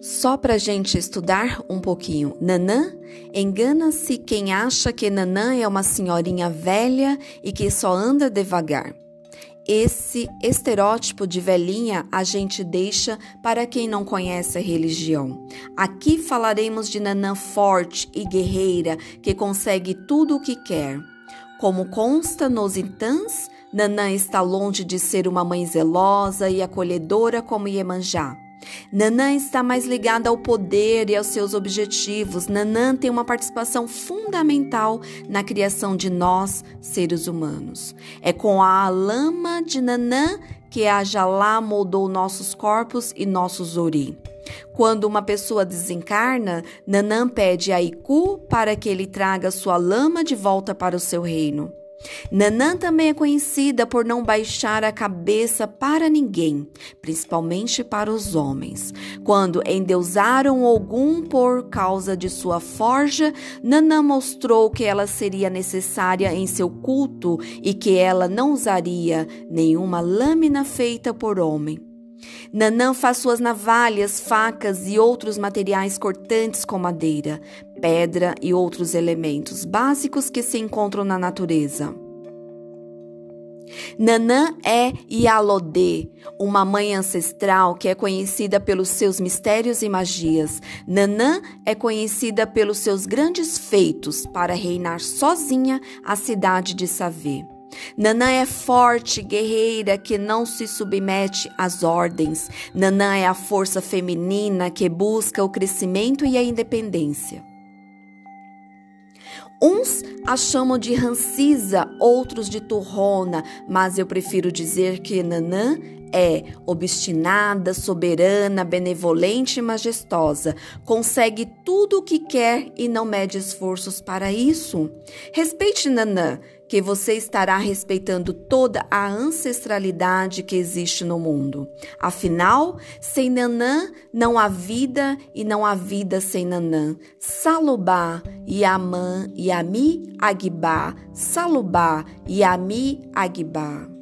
Só para gente estudar um pouquinho. Nanã, engana-se quem acha que Nanã é uma senhorinha velha e que só anda devagar. Esse estereótipo de velhinha a gente deixa para quem não conhece a religião. Aqui falaremos de Nanã forte e guerreira que consegue tudo o que quer. Como consta nos Itãs, Nanã está longe de ser uma mãe zelosa e acolhedora como Iemanjá. Nanã está mais ligada ao poder e aos seus objetivos. Nanã tem uma participação fundamental na criação de nós, seres humanos. É com a lama de Nanã que a Jalá moldou nossos corpos e nossos ori. Quando uma pessoa desencarna, Nanã pede a Iku para que ele traga sua lama de volta para o seu reino. Nanã também é conhecida por não baixar a cabeça para ninguém, principalmente para os homens. Quando endeusaram Ogum por causa de sua forja, Nanã mostrou que ela seria necessária em seu culto e que ela não usaria nenhuma lâmina feita por homem. Nanã faz suas navalhas, facas e outros materiais cortantes com madeira, pedra e outros elementos básicos que se encontram na natureza. Nanã é Yalodê, uma mãe ancestral que é conhecida pelos seus mistérios e magias. Nanã é conhecida pelos seus grandes feitos para reinar sozinha a cidade de Savê. Nanã é forte, guerreira, que não se submete às ordens. Nanã é a força feminina que busca o crescimento e a independência. Uns a chamam de Rancisa, outros de Turrona, mas eu prefiro dizer que Nanã é obstinada, soberana, benevolente e majestosa. Consegue tudo o que quer e não mede esforços para isso. Respeite Nanã, que você estará respeitando toda a ancestralidade que existe no mundo. Afinal, sem Nanã não há vida e não há vida sem Nanã. Salubá, Yamã, Yami, Agibá. Salubá, Yami, Agibá.